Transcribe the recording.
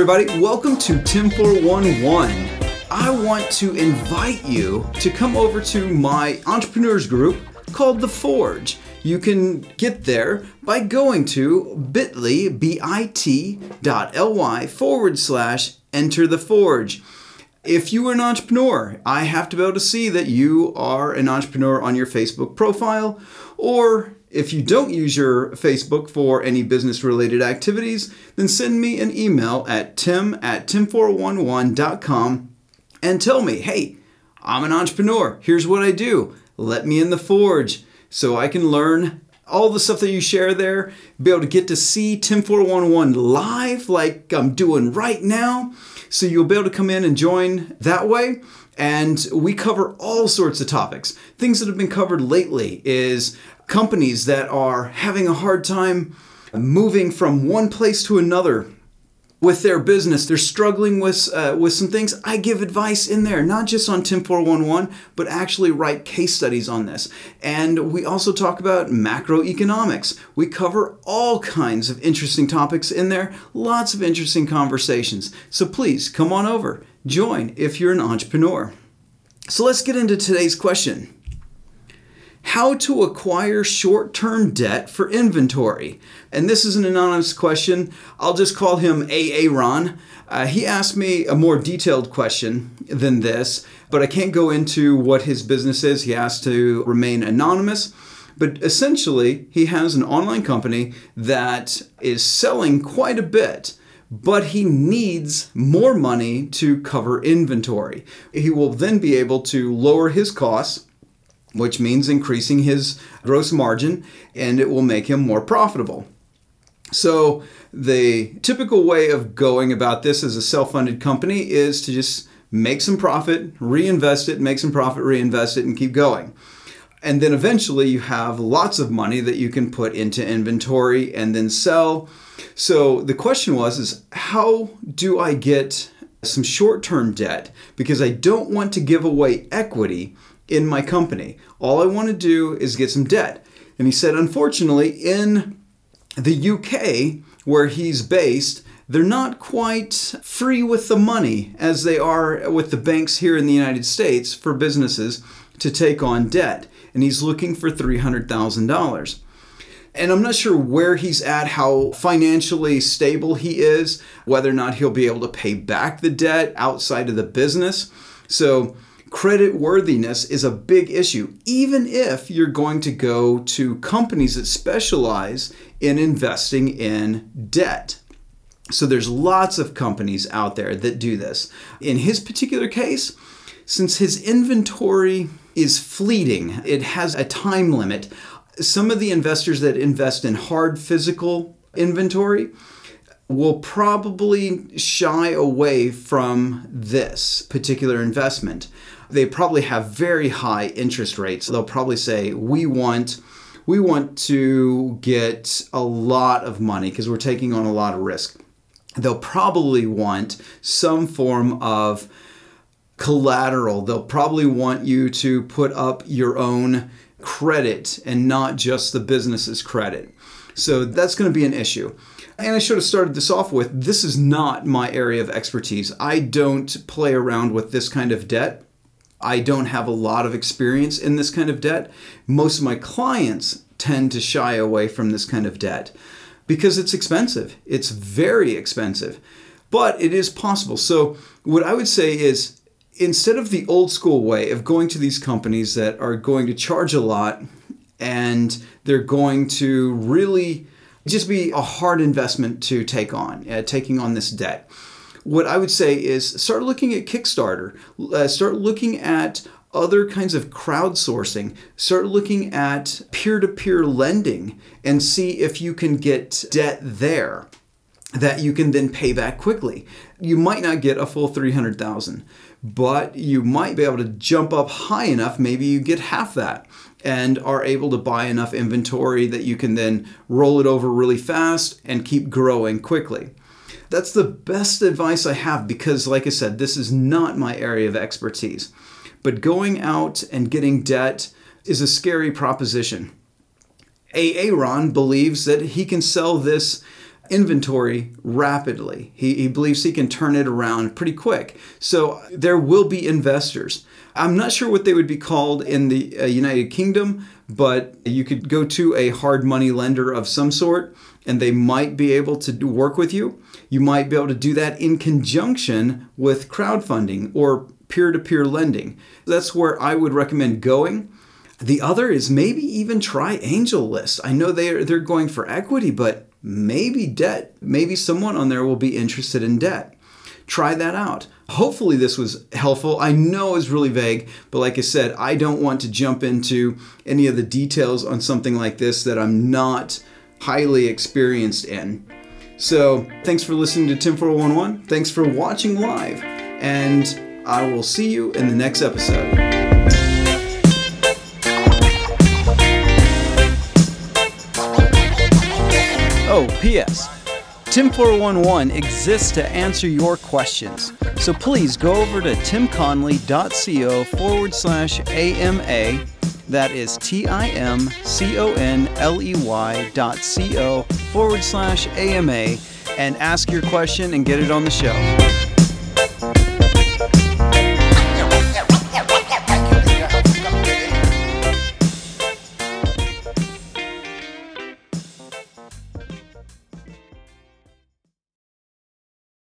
everybody. Welcome to Tim 411. I want to invite you to come over to my entrepreneurs group called The Forge. You can get there by going to bit.ly, bit.ly forward slash enter the forge. If you are an entrepreneur, I have to be able to see that you are an entrepreneur on your Facebook profile. Or if you don't use your Facebook for any business related activities, then send me an email at tim at tim411.com and tell me, hey, I'm an entrepreneur. Here's what I do. Let me in the forge so I can learn all the stuff that you share there, be able to get to see Tim 411 live like I'm doing right now. So you'll be able to come in and join that way. And we cover all sorts of topics. Things that have been covered lately is companies that are having a hard time moving from one place to another with their business. They're struggling with uh, with some things. I give advice in there, not just on Tim 411, but actually write case studies on this. And we also talk about macroeconomics. We cover all kinds of interesting topics in there. Lots of interesting conversations. So please come on over, join if you're an entrepreneur. So let's get into today's question how to acquire short term debt for inventory. And this is an anonymous question. I'll just call him AA Ron. Uh, he asked me a more detailed question than this, but I can't go into what his business is. He asked to remain anonymous. But essentially, he has an online company that is selling quite a bit but he needs more money to cover inventory. He will then be able to lower his costs which means increasing his gross margin and it will make him more profitable. So, the typical way of going about this as a self funded company is to just make some profit, reinvest it, make some profit, reinvest it, and keep going. And then eventually you have lots of money that you can put into inventory and then sell. So the question was is how do I get some short-term debt because I don't want to give away equity in my company. All I want to do is get some debt. And he said, unfortunately, in the UK, where he's based, they're not quite free with the money as they are with the banks here in the United States for businesses to take on debt. And he's looking for $300,000. And I'm not sure where he's at, how financially stable he is, whether or not he'll be able to pay back the debt outside of the business. So credit worthiness is a big issue, even if you're going to go to companies that specialize in investing in debt. So there's lots of companies out there that do this. In his particular case, since his inventory is fleeting, it has a time limit. Some of the investors that invest in hard physical inventory will probably shy away from this particular investment they probably have very high interest rates. They'll probably say, "We want we want to get a lot of money because we're taking on a lot of risk." They'll probably want some form of collateral. They'll probably want you to put up your own credit and not just the business's credit. So that's going to be an issue. And I should have started this off with this is not my area of expertise. I don't play around with this kind of debt. I don't have a lot of experience in this kind of debt. Most of my clients tend to shy away from this kind of debt because it's expensive. It's very expensive, but it is possible. So, what I would say is instead of the old school way of going to these companies that are going to charge a lot and they're going to really just be a hard investment to take on, uh, taking on this debt what I would say is start looking at Kickstarter, uh, start looking at other kinds of crowdsourcing, start looking at peer to peer lending and see if you can get debt there that you can then pay back quickly. You might not get a full 300,000, but you might be able to jump up high enough, maybe you get half that and are able to buy enough inventory that you can then roll it over really fast and keep growing quickly. That's the best advice I have because, like I said, this is not my area of expertise. But going out and getting debt is a scary proposition. Aaron believes that he can sell this inventory rapidly. He, he believes he can turn it around pretty quick. So there will be investors. I'm not sure what they would be called in the uh, United Kingdom, but you could go to a hard money lender of some sort and they might be able to work with you. You might be able to do that in conjunction with crowdfunding or peer to peer lending. That's where I would recommend going. The other is maybe even try AngelList. I know they're, they're going for equity, but maybe debt. Maybe someone on there will be interested in debt. Try that out. Hopefully, this was helpful. I know it's really vague, but like I said, I don't want to jump into any of the details on something like this that I'm not highly experienced in. So, thanks for listening to Tim 411. Thanks for watching live, and I will see you in the next episode. P.S. Tim 411 exists to answer your questions. So please go over to timconley.co forward slash AMA. That is T I M C O N L E Y dot C O forward slash AMA and ask your question and get it on the show.